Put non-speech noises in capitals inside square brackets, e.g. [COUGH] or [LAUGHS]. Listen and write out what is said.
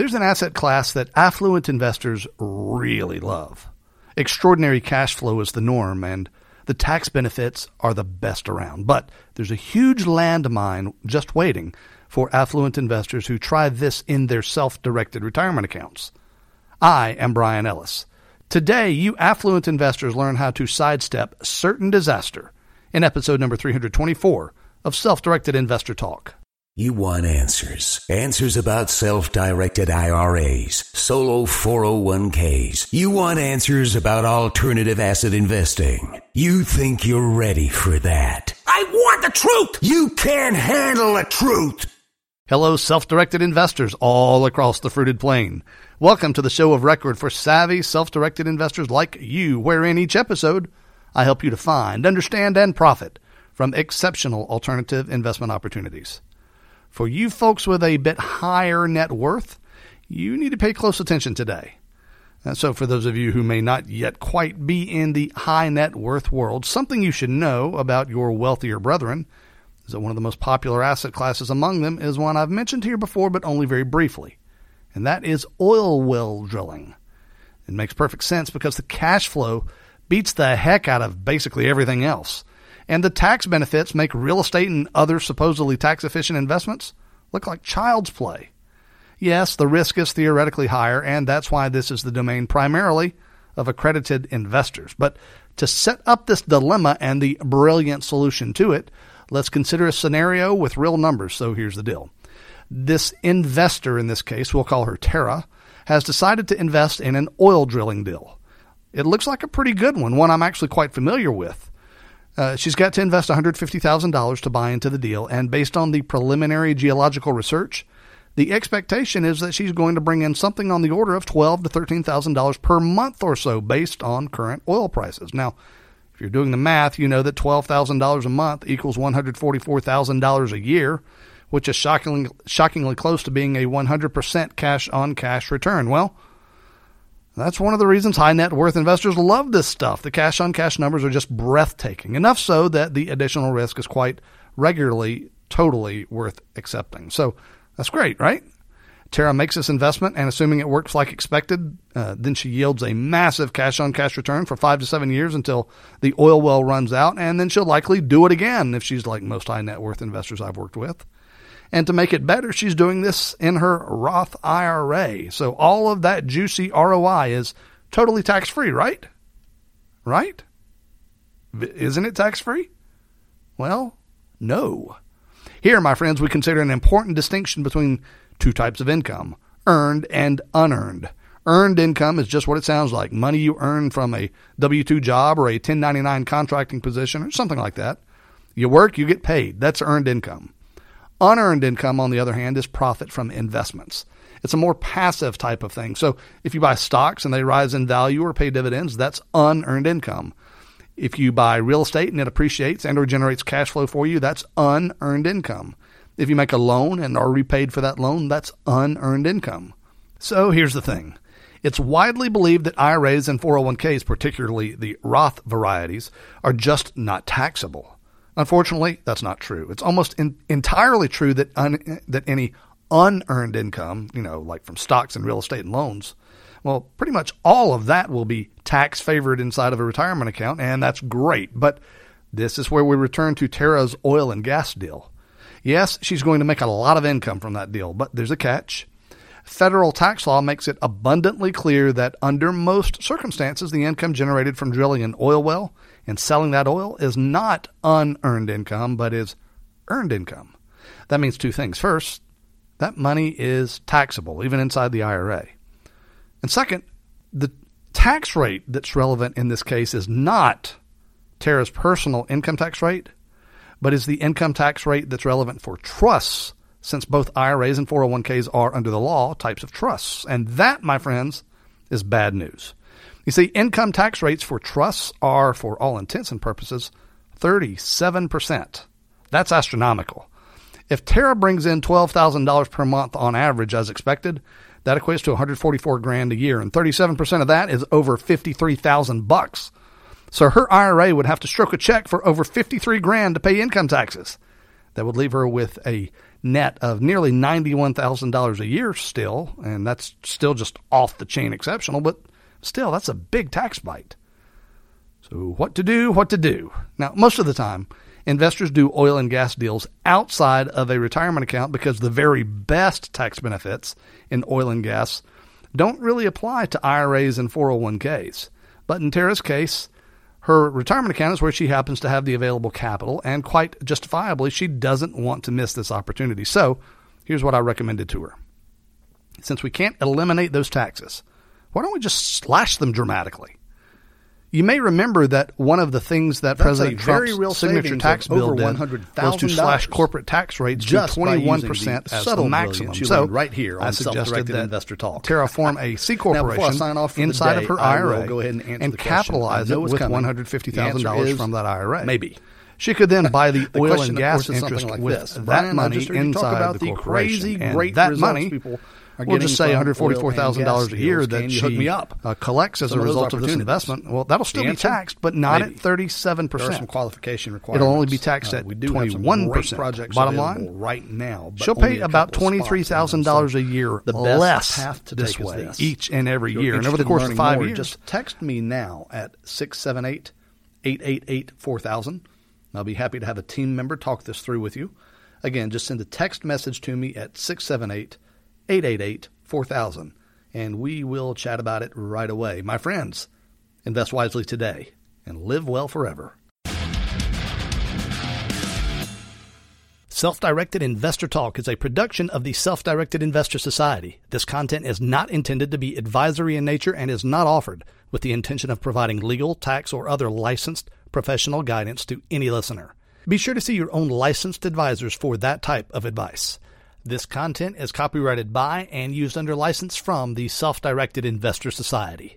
There's an asset class that affluent investors really love. Extraordinary cash flow is the norm, and the tax benefits are the best around. But there's a huge landmine just waiting for affluent investors who try this in their self directed retirement accounts. I am Brian Ellis. Today, you affluent investors learn how to sidestep certain disaster in episode number 324 of Self Directed Investor Talk. You want answers. Answers about self directed IRAs, solo 401ks. You want answers about alternative asset investing. You think you're ready for that. I want the truth! You can't handle the truth! Hello, self directed investors all across the fruited plain. Welcome to the show of record for savvy, self directed investors like you, wherein each episode I help you to find, understand, and profit from exceptional alternative investment opportunities. For you folks with a bit higher net worth, you need to pay close attention today. And so, for those of you who may not yet quite be in the high net worth world, something you should know about your wealthier brethren is that one of the most popular asset classes among them is one I've mentioned here before, but only very briefly, and that is oil well drilling. It makes perfect sense because the cash flow beats the heck out of basically everything else and the tax benefits make real estate and other supposedly tax efficient investments look like child's play. Yes, the risk is theoretically higher, and that's why this is the domain primarily of accredited investors. But to set up this dilemma and the brilliant solution to it, let's consider a scenario with real numbers. So here's the deal. This investor, in this case, we'll call her Tara, has decided to invest in an oil drilling deal. It looks like a pretty good one, one I'm actually quite familiar with. Uh, she's got to invest $150,000 to buy into the deal, and based on the preliminary geological research, the expectation is that she's going to bring in something on the order of twelve to thirteen thousand dollars per month or so, based on current oil prices. Now, if you're doing the math, you know that twelve thousand dollars a month equals one hundred forty-four thousand dollars a year, which is shockingly shockingly close to being a one hundred percent cash on cash return. Well that's one of the reasons high net worth investors love this stuff. The cash on cash numbers are just breathtaking, enough so that the additional risk is quite regularly totally worth accepting. So that's great, right? Tara makes this investment, and assuming it works like expected, uh, then she yields a massive cash on cash return for five to seven years until the oil well runs out, and then she'll likely do it again if she's like most high net worth investors I've worked with. And to make it better, she's doing this in her Roth IRA. So all of that juicy ROI is totally tax free, right? Right? Isn't it tax free? Well, no. Here, my friends, we consider an important distinction between two types of income earned and unearned. Earned income is just what it sounds like money you earn from a W 2 job or a 1099 contracting position or something like that. You work, you get paid. That's earned income. Unearned income, on the other hand, is profit from investments. It's a more passive type of thing. So if you buy stocks and they rise in value or pay dividends, that's unearned income. If you buy real estate and it appreciates and or generates cash flow for you, that's unearned income. If you make a loan and are repaid for that loan, that's unearned income. So here's the thing. It's widely believed that IRAs and 401ks, particularly the Roth varieties, are just not taxable. Unfortunately, that's not true. It's almost in, entirely true that un, that any unearned income, you know, like from stocks and real estate and loans, well, pretty much all of that will be tax favored inside of a retirement account, and that's great. But this is where we return to Tara's oil and gas deal. Yes, she's going to make a lot of income from that deal, but there's a catch. Federal tax law makes it abundantly clear that under most circumstances, the income generated from drilling an oil well and selling that oil is not unearned income, but is earned income. That means two things. First, that money is taxable, even inside the IRA. And second, the tax rate that's relevant in this case is not Tara's personal income tax rate, but is the income tax rate that's relevant for trusts, since both IRAs and 401ks are, under the law, types of trusts. And that, my friends, is bad news. You see, income tax rates for trusts are, for all intents and purposes, 37%. That's astronomical. If Tara brings in $12,000 per month on average as expected, that equates to 144 grand a year, and 37% of that is over 53,000 bucks. So her IRA would have to stroke a check for over 53 grand to pay income taxes. That would leave her with a net of nearly $91,000 a year still, and that's still just off the chain exceptional, but still, that's a big tax bite. So, what to do, what to do? Now, most of the time, investors do oil and gas deals outside of a retirement account because the very best tax benefits in oil and gas don't really apply to IRAs and 401ks. But in Tara's case, her retirement account is where she happens to have the available capital, and quite justifiably, she doesn't want to miss this opportunity. So, here's what I recommended to her. Since we can't eliminate those taxes, why don't we just slash them dramatically? You may remember that one of the things that That's President Trump's real signature tax bill over did was to $100,000 slash corporate tax rates just to by using 21% the as subtle the maximum. So right here on I suggested that Investor Talk. Tara form a [LAUGHS] C Now, before I corporation sign off inside day, of her IRA go ahead and question. capitalize it with $150,000 The answer is from that IRA. maybe. She could then [LAUGHS] buy the, The oil and gas course, is something interest like with this. that Brian, money inside about the the corporation. crazy and great that money people are we'll just say $144,000 a year that she you hook me up? uh, collects as Some a result of this investment. Well, that'll still The be answer? taxed, but not Maybe. at 37%. There are some qualification requirements. It'll only be taxed Uh, at we do have some 21%. great projects Bottom line, right now. She'll pay about couple of spots twenty-three thousand dollars a year The best less path to this way this. each and every year, and over the course of five more, years. Just text me now at 678 888 4000. I'll be happy to have a team member talk this through with you. Again, just send a text message to me at 678 888 4000, and we will chat about it right away. My friends, invest wisely today and live well forever. Self Directed Investor Talk is a production of the Self Directed Investor Society. This content is not intended to be advisory in nature and is not offered with the intention of providing legal, tax, or other licensed professional guidance to any listener. Be sure to see your own licensed advisors for that type of advice. This content is copyrighted by and used under license from the Self Directed Investor Society.